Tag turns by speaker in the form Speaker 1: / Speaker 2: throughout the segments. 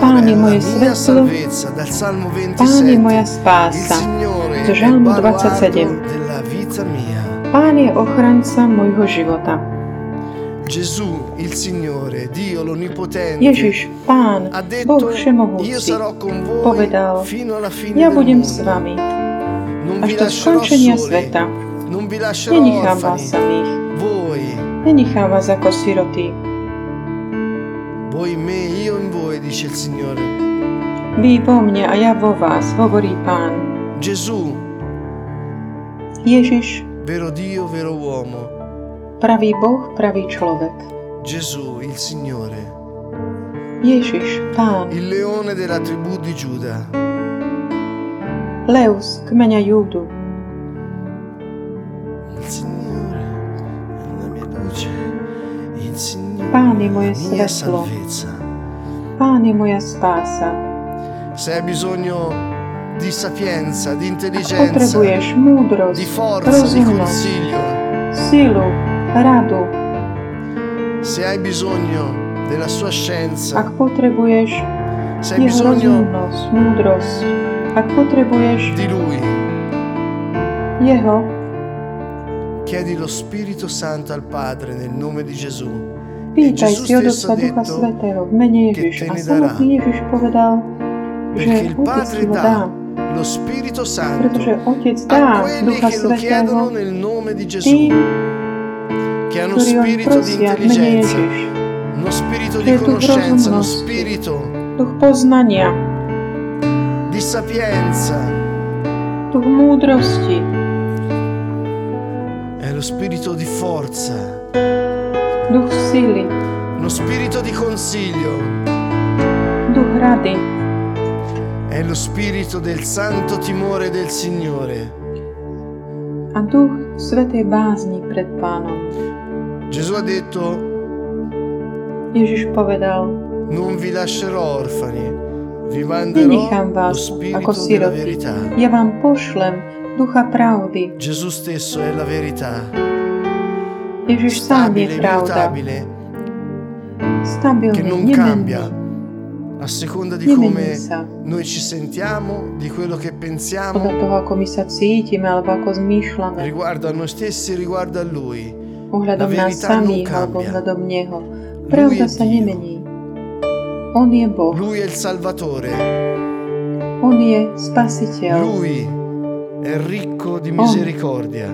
Speaker 1: Pán je moje svetlo, Pán je moja
Speaker 2: 27. Il
Speaker 1: spása. Z Žalmu
Speaker 2: baluardo
Speaker 1: 27.
Speaker 2: della vita mia.
Speaker 1: Pán je ochranca môjho života.
Speaker 2: Gesù, il Signore, Dio l'Onnipotente,
Speaker 1: Ježiš, Pán, Boh Všemohúci, povedal, ja budem s vami až do skončenia sveta. Nenechám vás samých. Nenechám vás ako siroty.
Speaker 2: Voi me, io in voi, dice il Signore.
Speaker 1: Vy vo mne a ja vo vás, hovorí Pán.
Speaker 2: Gesù,
Speaker 1: Ježiš,
Speaker 2: vero Dio, vero uomo.
Speaker 1: pravý Boh, pravý človek.
Speaker 2: Gesù, il Signore,
Speaker 1: Ježiš, Pán,
Speaker 2: il leone della tribù di Giuda.
Speaker 1: Lev z kmeňa Júdu.
Speaker 2: La mia
Speaker 1: svetlo.
Speaker 2: salvezza.
Speaker 1: Pán je moja.
Speaker 2: Se hai bisogno di sapienza, di intelligenza,
Speaker 1: Potrebuješ
Speaker 2: di forza, di consiglio,
Speaker 1: silu, radu.
Speaker 2: se hai bisogno della sua scienza,
Speaker 1: Ak potrebuješ
Speaker 2: se hai bisogno
Speaker 1: múdrosť, ak potrebuješ
Speaker 2: di Lui,
Speaker 1: jeho,
Speaker 2: chiedi lo Spirito Santo al Padre nel nome di Gesù.
Speaker 1: Pýtaj
Speaker 2: Gesù
Speaker 1: si od Otca
Speaker 2: ha
Speaker 1: Ducha Svetého v mene Ježiš. A samotný Ježiš povedal, že Otec ti ho dá, pretože Otec dá Ducha Svetého tým,
Speaker 2: che hanno spirito di intelligenza, uno spirito di conoscenza, uno
Speaker 1: rozumnosti.
Speaker 2: spirito di sapienza, è lo spirito di forza,
Speaker 1: sily,
Speaker 2: uno spirito di consiglio,
Speaker 1: duch rady,
Speaker 2: è lo spirito del santo timore del Signore.
Speaker 1: a duch svetej bázni pred pánom.
Speaker 2: Gesù ha detto,
Speaker 1: Ježiš povedal,
Speaker 2: non vi lascerò orfani, vi manderò
Speaker 1: nenechám
Speaker 2: lo
Speaker 1: vás ako
Speaker 2: spirito della
Speaker 1: siroty,
Speaker 2: verità.
Speaker 1: ja vám pošlem ducha pravdy.
Speaker 2: Gesù stesso è la verità,
Speaker 1: Ježiš sám je
Speaker 2: stabile,
Speaker 1: pravda,
Speaker 2: immutabile, che non cambia a seconda di come noi ci sentiamo, di quello che pensiamo. Riguardo a noi stessi, riguardo a Lui.
Speaker 1: ohľadom
Speaker 2: La verità non cambia. Lui è Dio.
Speaker 1: On je Boh,
Speaker 2: Lui è il Salvatore,
Speaker 1: On je Spasiteľ,
Speaker 2: Lui è ricco di misericordia,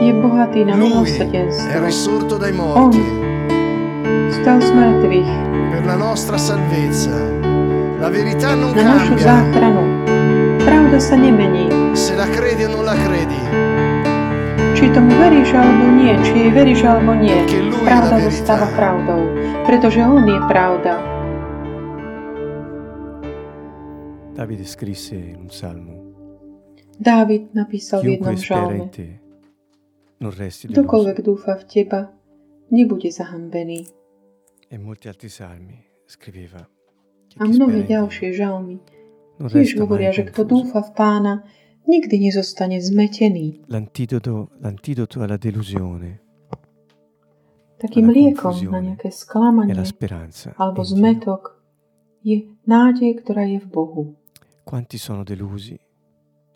Speaker 1: je bohatý na
Speaker 2: Lui è risorto dai morti
Speaker 1: Stal z mŕtvych
Speaker 2: per la nostra salvezza. La verità non
Speaker 1: na našu záchranu. Pravda sa nemení.
Speaker 2: se la credi o non la credi,
Speaker 1: Či tomu veríš alebo nie, či jej veríš alebo nie, pravda zostáva pravdou, pretože On je pravda.
Speaker 3: Davide scrisse in un salmo,
Speaker 1: Dávid napísal v jednom žalme,
Speaker 3: in te non resti deluso.
Speaker 1: kdokoľvek dúfa v Teba, nebude zahambený.
Speaker 3: E molti altri salmi scriveva
Speaker 1: A mnohé ďalšie žalmy tiež hovoria, že kto dúfa v Pána, nikdy nezostane zmetený.
Speaker 3: L'antidoto, l'antidoto alla delusione
Speaker 1: Takým liekom na nejaké sklamanie
Speaker 3: la speranza
Speaker 1: alebo zmetok je nádej, ktorá je v Bohu.
Speaker 3: Quanti sono delusi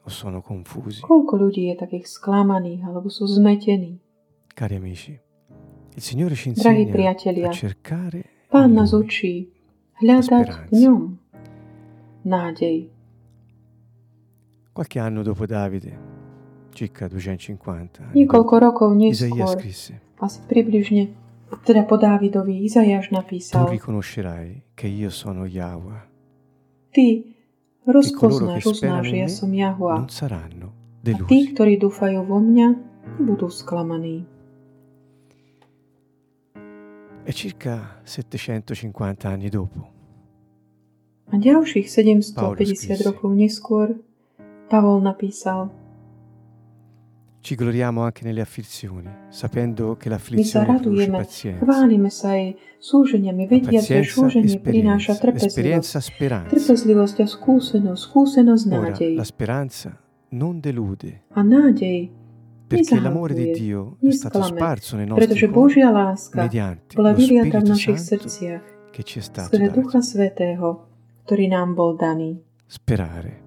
Speaker 3: o sono confusi?
Speaker 1: Koľko ľudí je takých sklamaných alebo sú zmetení?
Speaker 3: Cari amici,
Speaker 1: Drahí priatelia, Pán nás učí hľadať v ňom nádej.
Speaker 3: Qualche anno dopo Davide, circa 250 anni
Speaker 1: Niekoľko rokov neskôr,
Speaker 3: scrisse
Speaker 1: asi približne, teda po Dávidovi, Izajáš
Speaker 3: Tu
Speaker 1: napísal,
Speaker 3: riconoscerai che io sono Yahweh,
Speaker 1: ty
Speaker 3: e
Speaker 1: rozpoznáš, uznáš, že ja som Jahua. A tí, ktorí dúfajú vo mňa, nebudú sklamaní.
Speaker 3: E circa 750 anni dopo,
Speaker 1: A ďalších
Speaker 3: Paolo
Speaker 1: 750
Speaker 3: scrisse.
Speaker 1: rokov neskôr Pavol napísal,
Speaker 3: ci gloriamo anche nelle afflizioni, sapendo che l'afflizione produce pazienza,
Speaker 1: chválime sa aj súženiami, vediac, že súženie prináša trpezlivosť. Trpezlivosť a skúsenosť, skúsenosť
Speaker 3: Ora,
Speaker 1: nádej.
Speaker 3: la speranza non delude,
Speaker 1: A nádej
Speaker 3: perché l'amore di
Speaker 1: nezahamuje,
Speaker 3: Dio è stato sparso nei nostri
Speaker 1: láska
Speaker 3: mediante
Speaker 1: bola vyliata v našich srdciach
Speaker 3: che ci è stato
Speaker 1: skrze. Ducha Svetého, ktorý nám bol daný.
Speaker 3: Sperare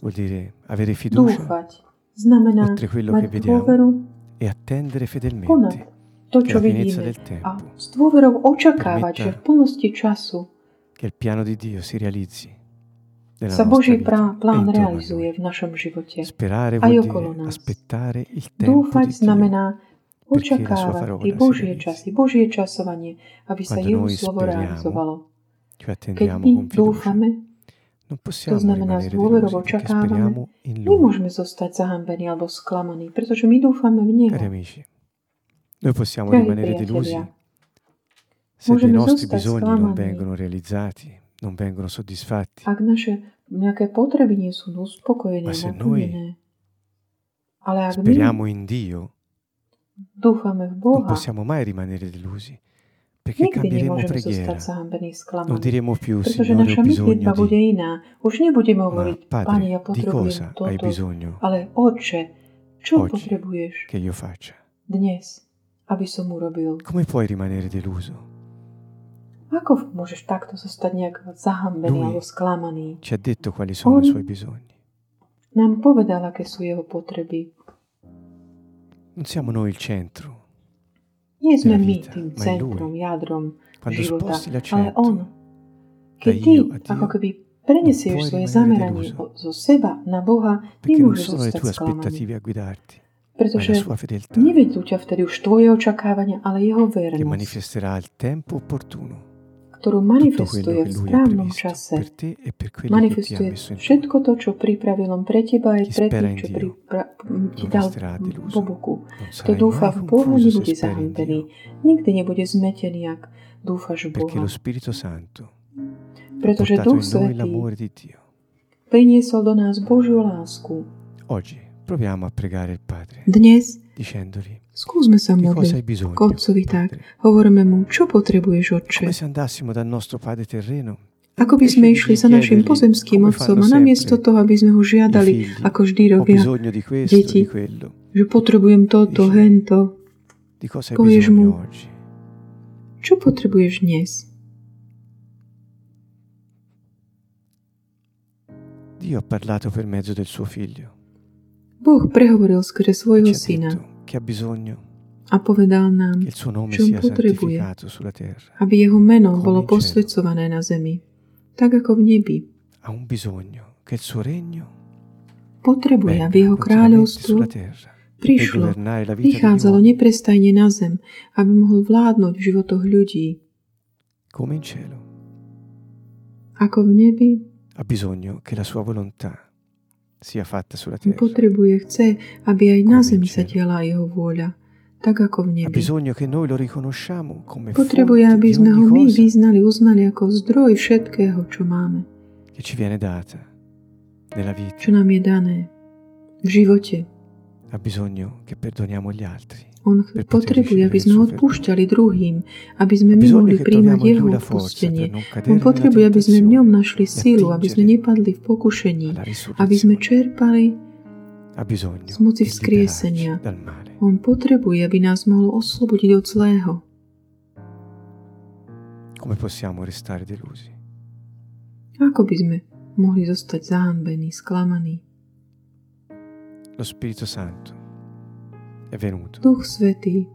Speaker 3: vuol dire avere fiducia
Speaker 1: Dúfať znamená
Speaker 3: oltre quello che vediamo e attendere fedelmente
Speaker 1: to, čo vidíme.
Speaker 3: del
Speaker 1: A
Speaker 3: tempo,
Speaker 1: s dôverou očakávať, že v plnosti času
Speaker 3: che il piano di Dio si realizzi
Speaker 1: sa Boží plán realizuje v našom živote. Aj okolo nás. Dúfať znamená očakávať tie Božie časy, Božie časovanie, aby sa jeho slovo realizovalo. Keď my dúfame,
Speaker 3: possiamo
Speaker 1: znamená
Speaker 3: delusi perché
Speaker 1: očakávame, nemôžeme zostať zahambení alebo sklamaní, pretože my dúfame v Neho.
Speaker 3: Noi possiamo rimanere delusi se dei
Speaker 1: Môžeme
Speaker 3: nostri
Speaker 1: zostať
Speaker 3: bisogni non
Speaker 1: sklamani.
Speaker 3: vengono realizzati, non vengono soddisfatti.
Speaker 1: ak naše nejaké potreby nie sú uspokojené,
Speaker 3: Ma se noi.
Speaker 1: Ale ak
Speaker 3: Speriamo in Dio,
Speaker 1: dúfame v
Speaker 3: non possiamo mai rimanere delusi, perché
Speaker 1: nikdy
Speaker 3: cambieremo preghiera. Non diremo più,
Speaker 1: Pretože
Speaker 3: Signore, ho
Speaker 1: naša modlitba
Speaker 3: bisogno
Speaker 1: bude
Speaker 3: di...
Speaker 1: iná. Už nebudeme
Speaker 3: Ma
Speaker 1: hovoriť, Pane, ja
Speaker 3: di
Speaker 1: potrebujem
Speaker 3: cosa hai
Speaker 1: toto,
Speaker 3: bisogno
Speaker 1: ale Oče, čo
Speaker 3: Oggi.
Speaker 1: potrebuješ
Speaker 3: che io faccia?
Speaker 1: dnes, aby som urobil?
Speaker 3: Come puoi rimanere deluso?
Speaker 1: Ako môžeš takto zostať nejak zahambený
Speaker 3: Lui
Speaker 1: alebo sklamaný?
Speaker 3: Ci ha detto quali sono
Speaker 1: On-
Speaker 3: i suoi bisogni.
Speaker 1: Nám povedal, aké sú jeho potreby.
Speaker 3: Non siamo noi il centro.
Speaker 1: Nie sme my
Speaker 3: vita,
Speaker 1: tým centrom, jadrom
Speaker 3: Quando
Speaker 1: života, ale On. Keď ty ako keby prenesieš svoje zameranie zo seba na Boha, nemôžeš zostať sklamaný. Pretože nevedú ťa vtedy už tvoje očakávania, ale jeho
Speaker 3: che
Speaker 1: vernosť,
Speaker 3: manifesterà al tempo opportuno
Speaker 1: ktorú manifestuje v správnom čase. Manifestuje všetko to, čo pripravil on pre teba aj pre tých, čo pripra- ti dal po boku. Kto
Speaker 3: sarai
Speaker 1: dúfa v
Speaker 3: se
Speaker 1: nebude zahambený. Nikdy nebude zmetený, ak dúfaš v Boha. Pretože Duch Svetý priniesol do nás Božiu lásku.
Speaker 3: Oggi proviamo a pregare il Padre
Speaker 1: Dnes
Speaker 3: dicendogli
Speaker 1: skúsme sa modliť k Otcovi tak. Hovoríme mu, čo potrebuješ, Otče. Ako by sme išli za našim pozemským otcom a namiesto toho, aby sme ho žiadali, ako vždy robia, deti. že potrebujem toto, hento. Povieš mu? Čo potrebuješ dnes?
Speaker 3: Dio ha parlato per mezzo del suo figlio.
Speaker 1: Boh prehovoril skrze svojho
Speaker 3: ha
Speaker 1: syna
Speaker 3: che ha bisogno
Speaker 1: a povedal nám,
Speaker 3: che il suo nome
Speaker 1: čo
Speaker 3: sia
Speaker 1: potrebuje.
Speaker 3: santificato sulla terra.
Speaker 1: aby jeho meno bolo posvedcované na zemi, tak ako v nebi. Potrebuje, aby jeho kráľovstvo
Speaker 3: per
Speaker 1: prišlo,
Speaker 3: uomini
Speaker 1: neprestajne na zem, aby mohol vládnuť v životoch ľudí,
Speaker 3: come in cielo.
Speaker 1: ako v nebi.
Speaker 3: Ha bisogno che la sua volontà sia fatta sulla terra.
Speaker 1: potrebuje, chce, aby aj na zemi sa diala jeho vôľa, tak ako v
Speaker 3: Ha
Speaker 1: nebi.
Speaker 3: bisogno che noi lo riconosciamo come
Speaker 1: Potrebuje, aby sme ho my vyznali, uznali ako zdroj všetkého, čo máme,
Speaker 3: che ci viene data nella vita.
Speaker 1: čo nám je dané v živote.
Speaker 3: Ha bisogno che perdoniamo gli altri.
Speaker 1: On potrebuje, aby sme odpúšťali druhým, aby sme my mohli príjmať jeho odpustenie.
Speaker 3: non
Speaker 1: On potrebuje, aby sme v ňom našli sílu, aby sme nepadli v pokušení, aby sme čerpali. Z moci vzkriesenia. On potrebuje, aby nás mohol oslobodiť od zlého. Ako by sme mohli zostať zahanbení, sklamaní?
Speaker 3: Lo Spirito Santo è venuto
Speaker 1: Duch Svetý,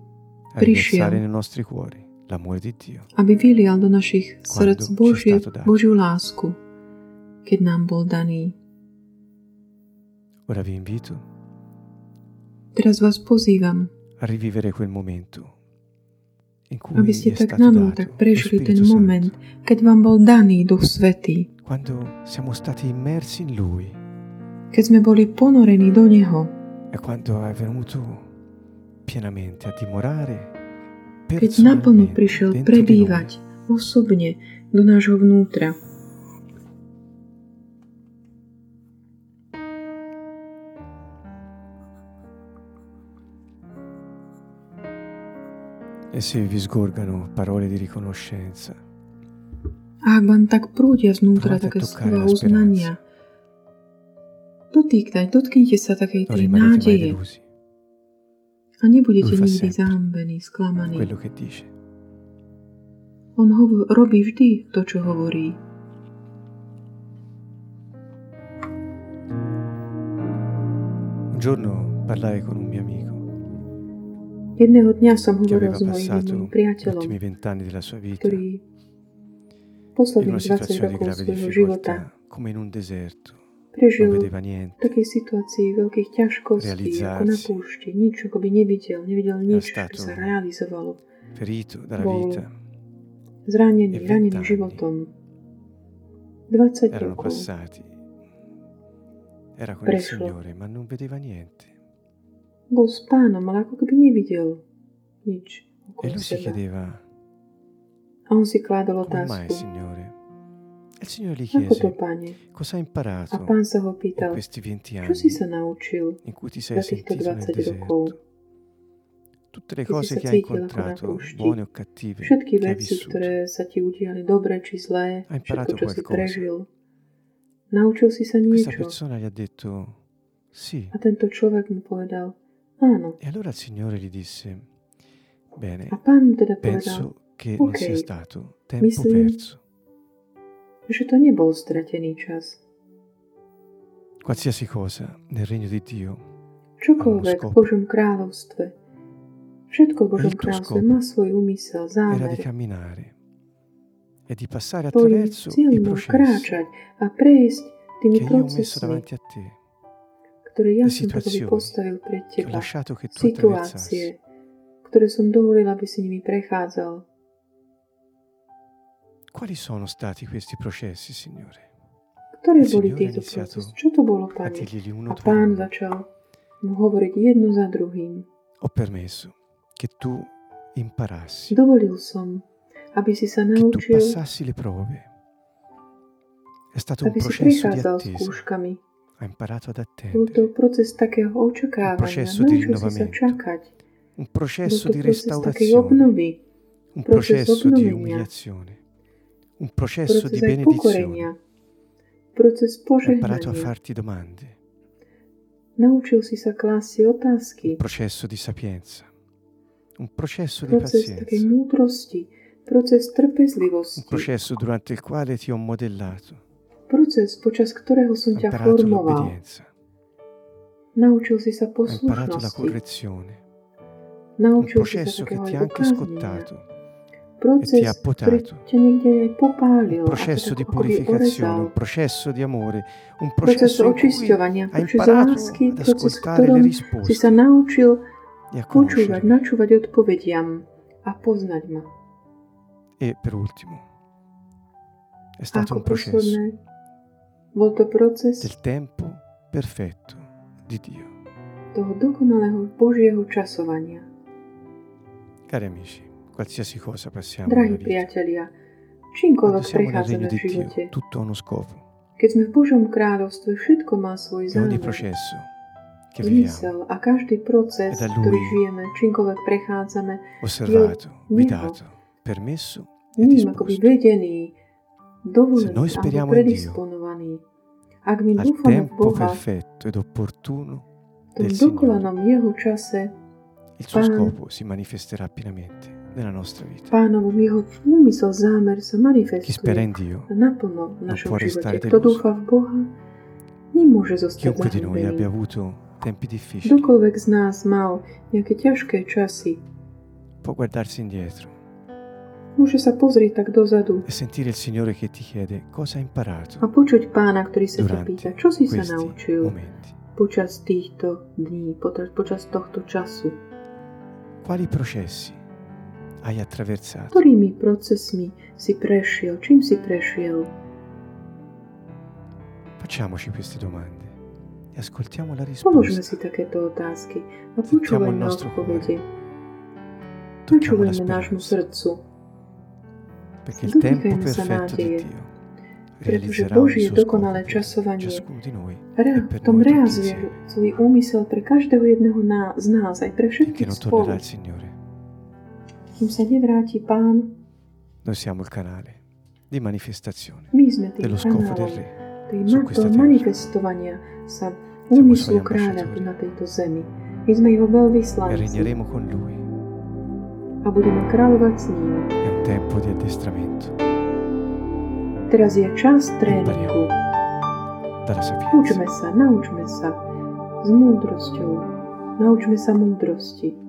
Speaker 3: a
Speaker 1: Prišiel.
Speaker 3: nei nostri cuori l'amore di Dio.
Speaker 1: aby vylial do našich srdc Božie. Božiu lásku, keď nám bol daný.
Speaker 3: Ora vi invito
Speaker 1: Teraz vás pozývam,
Speaker 3: a rivivere quel momento in cui
Speaker 1: aby ste tak na
Speaker 3: dato
Speaker 1: tak prežili ten
Speaker 3: Spirito
Speaker 1: moment,
Speaker 3: Santo,
Speaker 1: keď vám bol daný Duch Svetý,
Speaker 3: quando siamo stati immersi in Lui
Speaker 1: keď sme boli ponorení do Neho,
Speaker 3: e quando è venuto
Speaker 1: keď naplno prišiel prebývať osobne do nášho vnútra.
Speaker 3: E se vi sgorgano parole di riconoscenza,
Speaker 1: A ak vám tak prúdia znútra také slova uznania, dotýkať, dotknite sa takej tej nádeje.
Speaker 3: delusi
Speaker 1: a nebudete
Speaker 3: Lui
Speaker 1: nikdy
Speaker 3: sempre
Speaker 1: zahambení, sklamaní.
Speaker 3: quello che dice.
Speaker 1: On hovo- robí vždy to, čo hovorí.
Speaker 3: Un giorno parlai con un mio amico
Speaker 1: Jedného dňa som
Speaker 3: che
Speaker 1: hovoril
Speaker 3: aveva
Speaker 1: s mojím
Speaker 3: passato
Speaker 1: jedným
Speaker 3: gli
Speaker 1: priateľom,
Speaker 3: ultimi vent'anni della sua vita
Speaker 1: ktorý
Speaker 3: in
Speaker 1: posledných
Speaker 3: una
Speaker 1: 20
Speaker 3: situazione di
Speaker 1: rokov
Speaker 3: grave
Speaker 1: svojho života
Speaker 3: difficoltà, come in un deserto,
Speaker 1: prežil v takej situácii veľkých ťažkostí, ako na púšti. Nič ako by nevidel, nevidel nič, čo sa realizovalo. Bol. Zranený,
Speaker 3: E
Speaker 1: ranený životom. 20
Speaker 3: Erano
Speaker 1: rokov. Prešlo. Bol s pánom, ale ako keby nevidel nič
Speaker 3: E
Speaker 1: okolo
Speaker 3: si
Speaker 1: seba. A on si kládol otázku,
Speaker 3: Signore? il Signore gli chiese, cosa hai imparato in questi
Speaker 1: venti
Speaker 3: anni in cui ti sei sentito nel deserto? Tutte le cose che hai incontrato, buone o cattive,
Speaker 1: Všetky
Speaker 3: che hai vissuto, hai imparato qualcosa. Questa persona gli ha detto, sì. E allora il Signore gli disse, bene, penso che non sia stato tempo perso.
Speaker 1: Že to nebol stratený čas.
Speaker 3: Qualsiasi cosa nel regno di Dio
Speaker 1: Čokoľvek v. Božom kráľovstve, všetko v Božom kráľovstve má svoj úmysel,
Speaker 3: era
Speaker 1: zámer.
Speaker 3: di camminare e di passare attraverso i processi
Speaker 1: a prejsť tými
Speaker 3: che io ho messo davanti a te,
Speaker 1: ktoré ja som postavil pred teba. Situácie, ktoré som dovolil, aby si nimi prechádzal.
Speaker 3: Quali sono stati questi processi, Signore?
Speaker 1: Ktoré boli tieto procesy? Čo to bolo, Pane? A pán začal mu hovoriť jedno za druhým.
Speaker 3: Ho permesso che tu imparassi,
Speaker 1: Dovolil som, aby si sa
Speaker 3: che tu
Speaker 1: naučil,
Speaker 3: passassi le prove. È stato un processo di attesa. Ha imparato ad
Speaker 1: Bol to
Speaker 3: attendere.
Speaker 1: proces takého očakávania.
Speaker 3: processo di
Speaker 1: Naučil
Speaker 3: rinnovamento. Un processo di restaurazione. Un
Speaker 1: proces
Speaker 3: processo di umiliazione. Un processo di benedizione.
Speaker 1: proces
Speaker 3: Ho imparato a farti domande.
Speaker 1: Naučil si sa klásť si otázky.
Speaker 3: Un processo di sapienza. Un processo di
Speaker 1: Proces
Speaker 3: pazienza.
Speaker 1: múdrosti, proces
Speaker 3: Un processo durante il quale ti ho modellato.
Speaker 1: proces, počas ktorého som ťa formoval. Naučil si sa
Speaker 3: Ho imparato la
Speaker 1: poslušnosti.
Speaker 3: correzione. Un
Speaker 1: Naučil sa
Speaker 3: processo che ti ha anche scottato.
Speaker 1: Proces,
Speaker 3: ti ha potato.
Speaker 1: popálil.
Speaker 3: Un processo di purificazione, un processo di amore, un
Speaker 1: Proces
Speaker 3: processo in cui hai
Speaker 1: proces
Speaker 3: imparato ad
Speaker 1: proces,
Speaker 3: ascoltare le
Speaker 1: si
Speaker 3: risposte
Speaker 1: sa naučil
Speaker 3: e a
Speaker 1: počúvať, načúvať odpovediam a poznať ma.
Speaker 3: E per ultimo, è stato
Speaker 1: Ako
Speaker 3: un processo
Speaker 1: bol to proces
Speaker 3: del tempo perfetto di Dio.
Speaker 1: toho dokonalého Božieho časovania.
Speaker 3: Cari amici, qualsiasi cosa passiamo vita,
Speaker 1: priatelia,
Speaker 3: regno
Speaker 1: prechádzame v živote,
Speaker 3: tutto uno scopo.
Speaker 1: keď sme v Božom kráľovstve, všetko má svoj zámer,
Speaker 3: processo
Speaker 1: zmysel a každý proces,
Speaker 3: Lui
Speaker 1: ktorý žijeme, čímkoľvek prechádzame,
Speaker 3: osservato,
Speaker 1: Neho.
Speaker 3: guidato, permesso e
Speaker 1: ním akoby vedený, dovolený alebo predisponovaný. Ak my dúfame v
Speaker 3: tempo
Speaker 1: Boha,
Speaker 3: perfetto ed opportuno
Speaker 1: v dokolanom Jeho čase,
Speaker 3: il suo
Speaker 1: Pán-
Speaker 3: scopo si manifesterà pienamente nella nostra vita.
Speaker 1: pánovom Jeho úmysel, zámer sa
Speaker 3: Chi
Speaker 1: manifestuje
Speaker 3: spera in Dio,
Speaker 1: naplno v
Speaker 3: non può restare deluso. chiunque di noi abbia avuto tempi difficili
Speaker 1: Kdokoľvek z nás mal nejaké ťažké časy,
Speaker 3: può guardarsi indietro
Speaker 1: môže sa pozrieť tak dozadu
Speaker 3: e sentire il Signore che ti chiede cosa hai
Speaker 1: a
Speaker 3: imparato
Speaker 1: počuť pána, ktorý sa ťa pýta, čo si sa naučil
Speaker 3: momenti.
Speaker 1: počas týchto dní, počas tohto času.
Speaker 3: Quali processi hai attraversato
Speaker 1: Ktorými procesmi si prešiel, čím si prešiel?
Speaker 3: Facciamoci queste domande e ascoltiamo la
Speaker 1: Položme
Speaker 3: risposta.
Speaker 1: si takéto otázky a počúvajme odpovede. Načúvajme nášmu srdcu,
Speaker 3: perché il tempo perfetto di Dio
Speaker 1: pretože Božie dokonalé časovanie
Speaker 3: ciascuno di noi
Speaker 1: Re,
Speaker 3: e
Speaker 1: v tom realizuje svoj úmysel pre každého jedného z nás, aj pre všetkých spolu. Kým sa nevráti Pán,
Speaker 3: noi siamo il canale di manifestazione dello scopo del Re. su questa
Speaker 1: manifestovania sa úmyslu kráľa na tejto zemi. My sme jeho
Speaker 3: e
Speaker 1: veľvyslanci
Speaker 3: regneremo con Lui
Speaker 1: a budeme kráľovať s ním.
Speaker 3: È un tempo di addestramento
Speaker 1: Teraz je čas
Speaker 3: sapienza.
Speaker 1: Učme sa, naučme sa s múdrosťou. Naučme sa múdrosti.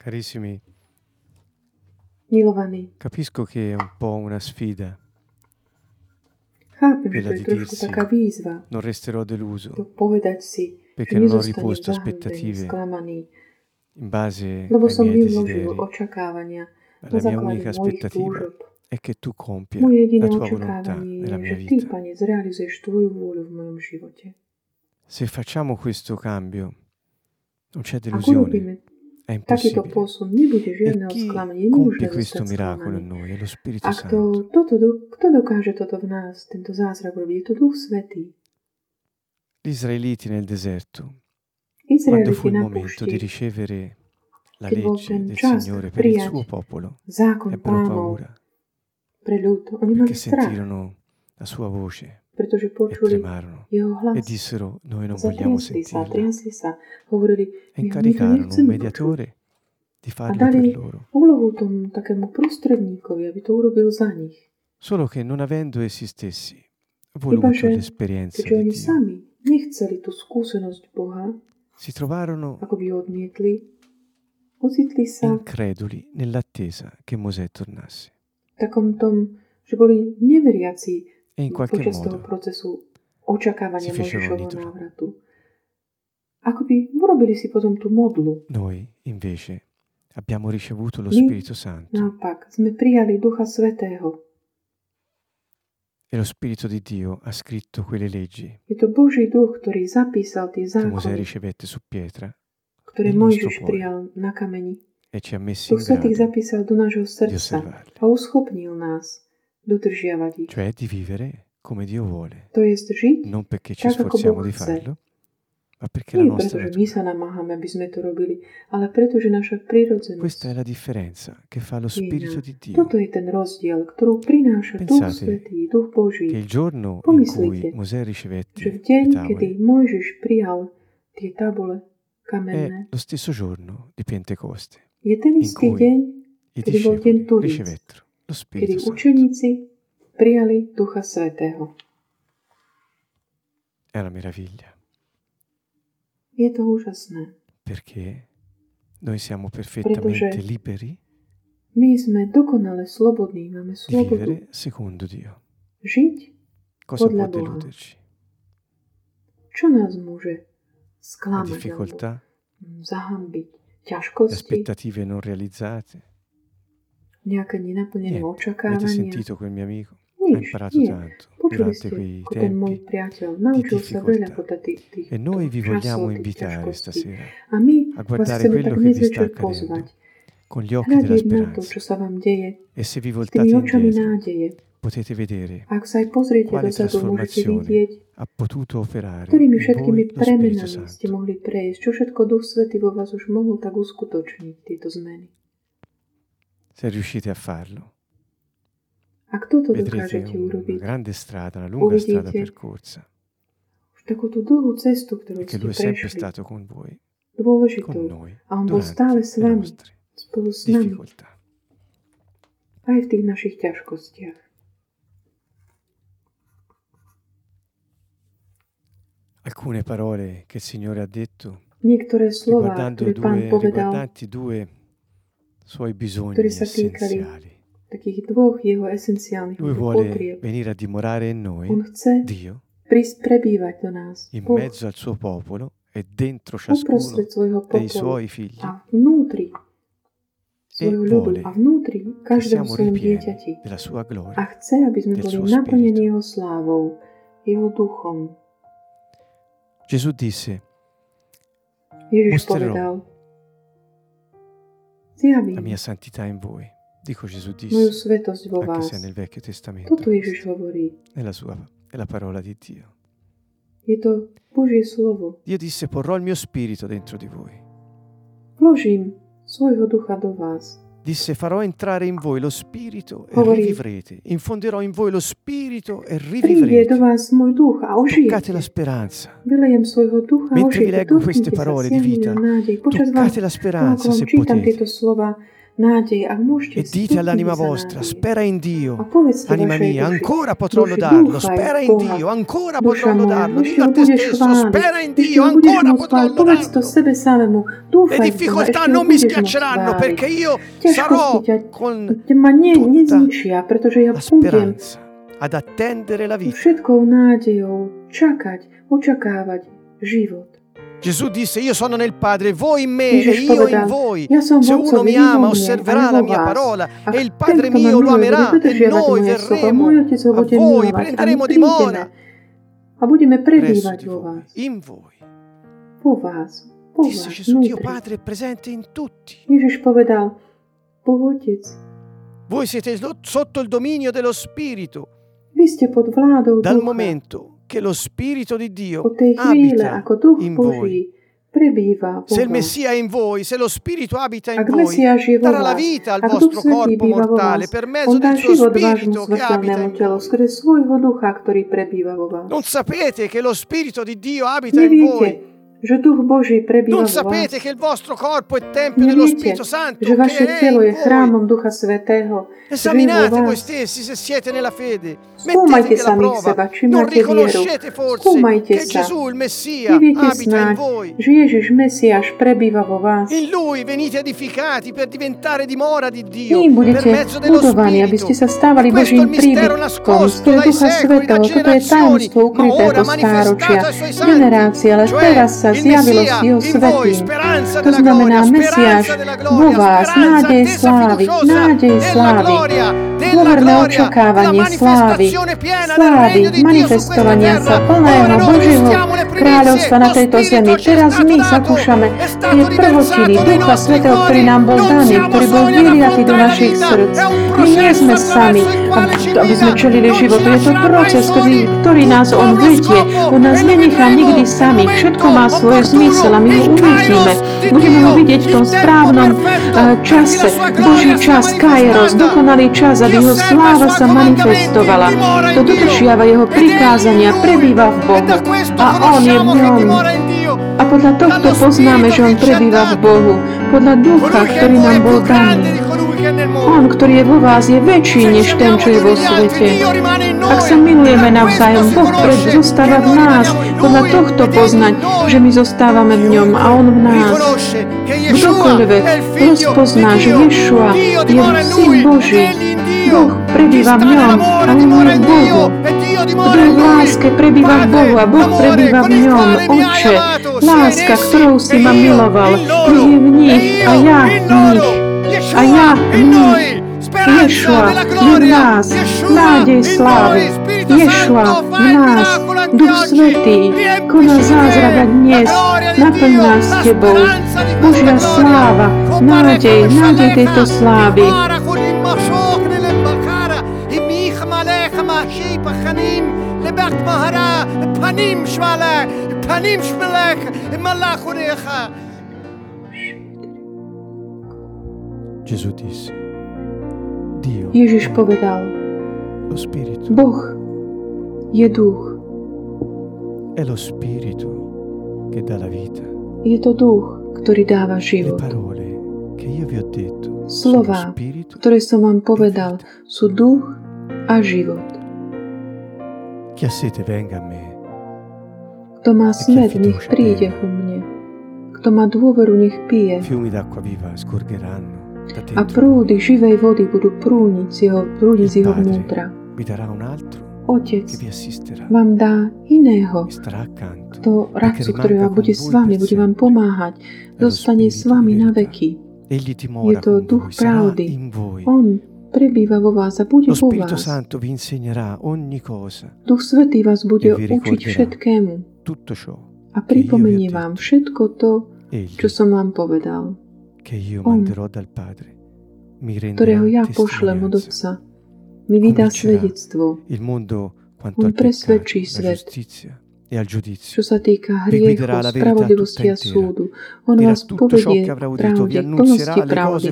Speaker 3: Carissimi,
Speaker 1: Milovaní,
Speaker 3: capisco che è un po' una sfida.
Speaker 1: chápem, to je trošku
Speaker 3: dirsi. Non resterò deluso
Speaker 1: si,
Speaker 3: perché non ho riposto aspettative
Speaker 1: sklamaný,
Speaker 3: in base
Speaker 1: lebo
Speaker 3: ai miei desideri.
Speaker 1: očakávania na
Speaker 3: La mia unica aspettativa
Speaker 1: túžob.
Speaker 3: è che tu compia la tua volontà nella mia
Speaker 1: Ty,
Speaker 3: vita.
Speaker 1: Pane, zrealizuješ Tvoju vôľu v mojom živote.
Speaker 3: Se facciamo questo cambio, non c'è delusione, è impossibile. E chi compie questo miracolo in noi è lo Spirito
Speaker 1: A
Speaker 3: Santo.
Speaker 1: kto, toto, do- kto dokáže toto v nás, tento zázrak robiť? Je to Duch Svetý.
Speaker 3: Gli israeliti nel deserto, quando fu il momento di ricevere la legge del Signore per il suo popolo, ebbero paura
Speaker 1: pre ľud, oni mali
Speaker 3: perché sentirono la sua voce
Speaker 1: pretože
Speaker 3: e
Speaker 1: počuli jeho
Speaker 3: e
Speaker 1: hlas.
Speaker 3: dissero noi non vogliamo
Speaker 1: sa, triasli sa, hovorili,
Speaker 3: e
Speaker 1: my, my to
Speaker 3: incaricarono un
Speaker 1: nechceme počuť.
Speaker 3: mediatore di
Speaker 1: A
Speaker 3: farlo
Speaker 1: dali
Speaker 3: per loro.
Speaker 1: úlohu tomu takému prostredníkovi, aby to urobil za nich.
Speaker 3: Solo che non avendo essi stessi voluto l'esperienza di Dio,
Speaker 1: sami. Nechceli tú skúsenosť Boha,
Speaker 3: si trovarono
Speaker 1: ako by ju odmietli, ocitli sa.
Speaker 3: increduli nell'attesa che Mosè tornasse.
Speaker 1: v takom tom, že boli neveriaci
Speaker 3: E in qualche
Speaker 1: počas toho procesu očakávania Mojžišovho návratu. Ako by urobili si potom tú modlu.
Speaker 3: noi invece abbiamo ricevuto lo Spirito Santo
Speaker 1: Naopak, sme prijali Ducha Svetého.
Speaker 3: e lo Spirito di Dio ha scritto quelle leggi
Speaker 1: Je to Boží duch, ktorý zapísal tie
Speaker 3: che Mosè
Speaker 1: zákony,
Speaker 3: ricevette su pietra
Speaker 1: ktoré
Speaker 3: nel nostro
Speaker 1: Mojžiš
Speaker 3: cuore.
Speaker 1: prijal na kameni.
Speaker 3: e ci ha messi in
Speaker 1: Duch Svetý
Speaker 3: grado
Speaker 1: zapísal do nášho
Speaker 3: di
Speaker 1: srdca a uschopnil nás
Speaker 3: cioè di vivere come Dio vuole, non perché ci sforziamo di farlo, ma perché la nostra natura. Questa è la differenza che fa lo Spirito di Dio. Pensate che il giorno in cui Mosè ricevette le tavole. È lo stesso giorno di Pentecoste in cui i discepoli ricevettero
Speaker 1: kedy učeníci prijali Ducha Svetého.
Speaker 3: È una meraviglia
Speaker 1: Je to úžasné.
Speaker 3: perché noi siamo perfettamente liberi
Speaker 1: My sme dokonale slobodní, máme
Speaker 3: di
Speaker 1: slobodu
Speaker 3: vivere secondo Dio.
Speaker 1: žiť.
Speaker 3: Cosa
Speaker 1: Podľa
Speaker 3: può
Speaker 1: Boha.
Speaker 3: deluderci?
Speaker 1: Čo nás môže
Speaker 3: La
Speaker 1: sklamať alebo
Speaker 3: difficoltà,
Speaker 1: zahambiť?
Speaker 3: le
Speaker 1: Ťažkosti,
Speaker 3: aspettative non realizzate.
Speaker 1: Nejaké nenaplnené
Speaker 3: avete
Speaker 1: očakávania?
Speaker 3: sentito quel mio amico?
Speaker 1: Nič, nie.
Speaker 3: tanto
Speaker 1: Počuli ste, ako ten môj priateľ naučil sa veľa podľa tých, tých
Speaker 3: e noi vi vogliamo invitare stasera
Speaker 1: A my
Speaker 3: a
Speaker 1: vás chceme tak
Speaker 3: che
Speaker 1: dnes
Speaker 3: vi sta
Speaker 1: večer
Speaker 3: accadendo
Speaker 1: pozvať.
Speaker 3: con gli occhi della
Speaker 1: Hľadiť na to, čo sa vám deje,
Speaker 3: e se vi voltate indietro potete vedere
Speaker 1: Ak sa aj pozriete
Speaker 3: quale
Speaker 1: dozadu, môžete vidieť,
Speaker 3: ha potuto operare
Speaker 1: ktorými všetkými premenami ste mohli prejsť, čo všetko Duch Svetý vo vás už mohol tak uskutočniť, tieto zmeny.
Speaker 3: Se riuscite a farlo, vedrete
Speaker 1: dokážete
Speaker 3: una grande strada, una lunga strada percorsa.
Speaker 1: Už takúto dlhú cestu, ktorú
Speaker 3: e che
Speaker 1: ste
Speaker 3: Lui è sempre
Speaker 1: prešli,
Speaker 3: stato con voi, con noi,
Speaker 1: a On bol
Speaker 3: durante
Speaker 1: s
Speaker 3: le
Speaker 1: vami,
Speaker 3: nostre
Speaker 1: spolu s nami,
Speaker 3: difficoltà.
Speaker 1: aj v tých našich ťažkostiach.
Speaker 3: Alcune parole che il Signore ha detto
Speaker 1: Niektoré slova,
Speaker 3: riguardando
Speaker 1: ktoré Pán
Speaker 3: due,
Speaker 1: povedal,
Speaker 3: riguardanti due suoi bisogni essenziali. Lui vuole venire a dimorare in noi,
Speaker 1: chce
Speaker 3: Dio,
Speaker 1: prísť prebývať do nás.
Speaker 3: in
Speaker 1: Boh
Speaker 3: mezzo al suo popolo e dentro ciascuno
Speaker 1: uprostred svojho
Speaker 3: dei
Speaker 1: popolu
Speaker 3: suoi figli
Speaker 1: a vnútri svojho ľudu
Speaker 3: vole
Speaker 1: a vnútri každému
Speaker 3: siamo
Speaker 1: svojom
Speaker 3: ripieni
Speaker 1: dieťati.
Speaker 3: della sua
Speaker 1: A
Speaker 3: gloria.
Speaker 1: chce, aby sme
Speaker 3: del
Speaker 1: boli
Speaker 3: suo
Speaker 1: naplnení
Speaker 3: spirito.
Speaker 1: jeho slávou, jeho duchom.
Speaker 3: Gesù disse,
Speaker 1: Ježiš
Speaker 3: Mostrerò
Speaker 1: povedal,
Speaker 3: la mia santità in voi. Dico Gesù disse, anche se nel Vecchio Testamento. È la sua, è la parola di Dio. Dio disse, porrò il mio spirito dentro di voi.
Speaker 1: Vložím svojho ducha do vás
Speaker 3: disse farò entrare in voi lo spirito e
Speaker 1: Говорит,
Speaker 3: rivivrete, infonderò in voi lo spirito e rivivrete. Toccate la speranza. Mentre vi leggo queste parole di vita, toccate la speranza se potete. E dite all'anima vostra, spera in Dio, anima mia, ancora potrò lodarlo, spera in Dio, ancora potrò lodarlo, dillo a te stesso, spera in Dio, ancora potrò lodarlo. Le difficoltà non mi schiacceranno perché io sarò con tutta la speranza ad attendere la vita.
Speaker 1: Všetkou nádejou čakať, očakávať život.
Speaker 3: Gesù disse, io sono nel Padre, voi in me e io in voi. Se uno mi ama, osserverà la mia parola e il Padre mio lo amerà e noi verremo a voi, prenderemo dimora.
Speaker 1: A budeme prebivati.
Speaker 3: In voi.
Speaker 1: U
Speaker 3: Disse Gesù, Dio Padre è presente in tutti. Voi siete sotto il dominio dello Spirito. Dal momento che lo Spirito di Dio abita in voi. Se il Messia è in voi, se lo Spirito abita in voi, darà la vita al vostro corpo mortale per mezzo del suo Spirito che abita in voi. Non sapete che lo Spirito di Dio abita in voi.
Speaker 1: Že duch Boží prebýva vo vás. Neviete, že vaše telo je chrámom Ducha Svetého, žije vo
Speaker 3: Esaminate voi
Speaker 1: vás. Skúmajte
Speaker 3: prova.
Speaker 1: seba, či máte vieru. Skúmajte sa. Neviete snáď, že Ježiš Mesiáš prebýva vo vás. Ním budete budovaní, aby ste sa stávali Božím príbytkom skrze
Speaker 3: dai
Speaker 1: Ducha Svetého. Toto je tajomstvo ukryté po stáročia, generácie, ale teraz sa
Speaker 3: il
Speaker 1: zjavilo svetým.
Speaker 3: speranza
Speaker 1: To znamená Mesiáš vo vás, nádej slávy, nádej slávy,
Speaker 3: gloria,
Speaker 1: očakávanie slávy, slávy, manifestovania sa plného Božieho kráľovstva na tejto zemi. Teraz my zakúšame tie prvotiny Ducha Svetého, ktorý nám bol daný, ktorý bol vyliatý do našich srdc. My nie sme sami, aby sme čelili životu. Je to proces, ktorý, ktorý nás On vedie. On nás nenechá nikdy sami. Všetko má
Speaker 3: momento
Speaker 1: svoj zmysel a my ho uvidíme. Budeme ho vidieť v tom správnom eh, čase. Boží čas, Kairos, dokonalý čas, aby jeho sláva sa manifestovala.
Speaker 3: comandamenti dimora in
Speaker 1: To
Speaker 3: Dio.
Speaker 1: dodržiava jeho prikázania, prebýva v Bohu. A on je v ňom. A podľa tohto poznáme, že on prebýva v. Bohu. Podľa ducha, ktorý nám bol daný. On, ktorý je vo vás, je väčší než ten, čo je vo svete. Ak sa milujeme navzájom, Boh zostáva v nás. Podľa tohto poznať, že my zostávame v ňom a on v nás. Kdokoľvek rozpozná, že. Ješua je syn Boží. Boh prebýva v ňom a on je Bohu. Kto v láske, prebýva v Bohu a Boh prebýva v ňom. Oče, láska, ktorou si ma miloval, je v nich a ja v nich. A ja v
Speaker 3: in
Speaker 1: nich. Ješua je v nás, nádej
Speaker 3: in
Speaker 1: slávy. Ješua v nás, Duch. Svetý, koná zázraka dnes, naplň nás Tebou. Božia sláva, nádej, nádej tejto slávy.
Speaker 3: Imara con il mashok nell'embakara, imich
Speaker 1: Ježiš povedal, Boh je duch. Je to duch, ktorý dáva život.
Speaker 3: spirito
Speaker 1: ktoré som vám povedal, sú duch a život. Kto má smet, nech príde ku mne. Kto má dôveru, nech pije.
Speaker 3: fiumi d'acqua viva scorgeranno
Speaker 1: A prúdy živej vody budú prúniť z jeho, prúdiť z jeho vnútra. Otec vám dá iného, kto radcu, ktorý vám bude s vami, bude vám pomáhať, zostane s vami na veky.
Speaker 3: Dimora
Speaker 1: to duch pravdy. On prebýva vo vás a bude vo vás. Duch Svetý vás bude
Speaker 3: E
Speaker 1: učiť všetkému. a pripomenie vám všetko to, čo som vám povedal, On, ktorého ja pošlem od. Otca. Mi vydá svedectvo. On presvedčí svet. čo sa týka hriechu, spravodlivosti a súdu. On vás povedie pravde, plnosti pravdy.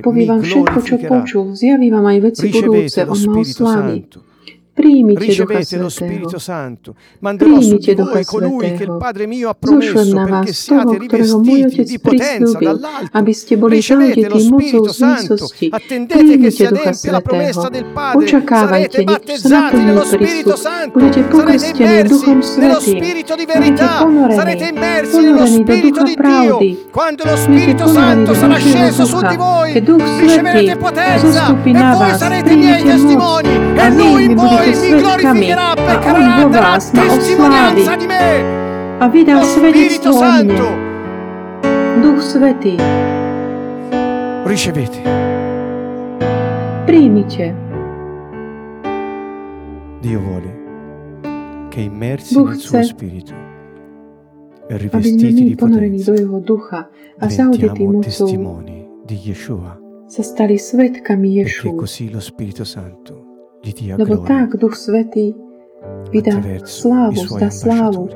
Speaker 1: Povie vám všetko, čo počul, zjaví vám aj veci budúce, on ma
Speaker 3: Spirito ricevete lo Spirito Santo, manderò su di voi colui che il Padre mio ha promesso perché siate rivestiti di potenza dall'alto. Ricevete lo Spirito Santo, attendete che si adempia la promessa del Padre, sarete battezzati nello Spirito Santo, sarete immersi nello Spirito di verità, sarete immersi nello Spirito di Dio. Quando lo Spirito Santo sarà sceso su di voi, riceverete potenza. e voi sarete miei testimoni e Lui voi mi
Speaker 1: glorifierà
Speaker 3: perché
Speaker 1: on
Speaker 3: darà testimonianca di me.
Speaker 1: A
Speaker 3: vydal
Speaker 1: svedectvo o mne. Duch Svetý.
Speaker 3: Ricevete.
Speaker 1: Primice.
Speaker 3: Dio vuole che immersi
Speaker 1: Bůh
Speaker 3: nel suo spirito e rivestiti di potenza
Speaker 1: jeho ducha a zaudití
Speaker 3: testimoni di Yeshua.
Speaker 1: se stali svedkami
Speaker 3: Yeshua.
Speaker 1: Perché
Speaker 3: così lo Spirito Santo
Speaker 1: Lebo tak Duch Svetý vydá slávu, zdá slávu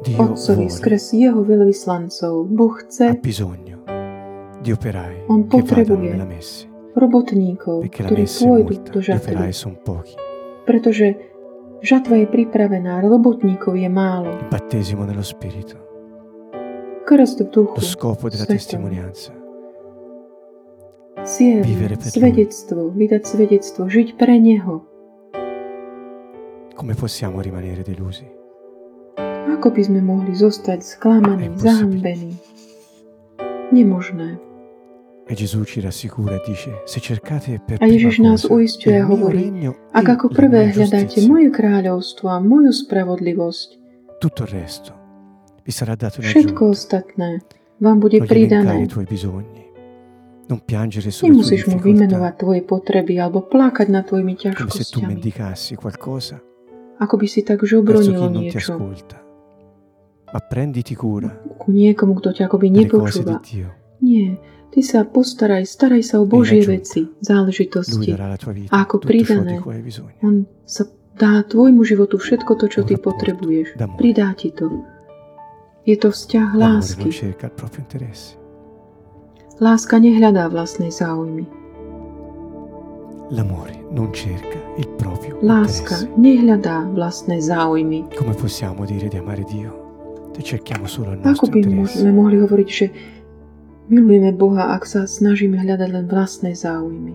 Speaker 1: Otcovi skrz jeho veľvyslancov. Boh chce On potrebuje robotníkov, ktorí pôjdu do žatvy. Pretože žatva je pripravená, robotníkov je málo. Krst v duchu, svetom. Cieľ, svedectvo, vydať svedectvo, žiť pre Neho.
Speaker 3: come possiamo rimanere delusi?
Speaker 1: Ako by sme mohli zostať sklamaní, zahambení? Nemožné.
Speaker 3: E Gesù ci rassicura e dice, se cercate per
Speaker 1: A Ježiš nás
Speaker 3: cosa
Speaker 1: uisťuje a hovorí, Ak
Speaker 3: e
Speaker 1: ako prvé hľadáte moje kráľovstvo a moju spravodlivosť,
Speaker 3: tutto il resto vi sarà dato
Speaker 1: všetko ostatné vám bude pridané.
Speaker 3: i tuoi bisogni,
Speaker 1: Nemusíš mu vymenovať tvoje potreby alebo plakať nad tvojimi
Speaker 3: come se tu
Speaker 1: ťažkosťami, ako by si tak
Speaker 3: verso chi
Speaker 1: žobronil
Speaker 3: non ti
Speaker 1: niečo.
Speaker 3: Ma prenditi cura
Speaker 1: ku niekomu, kto ťa akoby nepočúva. Nie, ty sa postaraj, staraj sa o Božie veci, záležitosti. A ako pridané. On sa dá tvojmu životu všetko to, čo ty potrebuješ. Pridá ti to. Je to vzťah lásky. Láska nehľadá vlastnej záujmy.
Speaker 3: L'amore non cerca il proprio
Speaker 1: Láska
Speaker 3: interesse.
Speaker 1: nehľadá vlastné záujmy.
Speaker 3: Come possiamo dire di amare Dio? Se cerchiamo solo il
Speaker 1: Ako by
Speaker 3: interesse.
Speaker 1: sme mohli hovoriť, že milujeme Boha, ak sa snažíme hľadať len vlastné záujmy?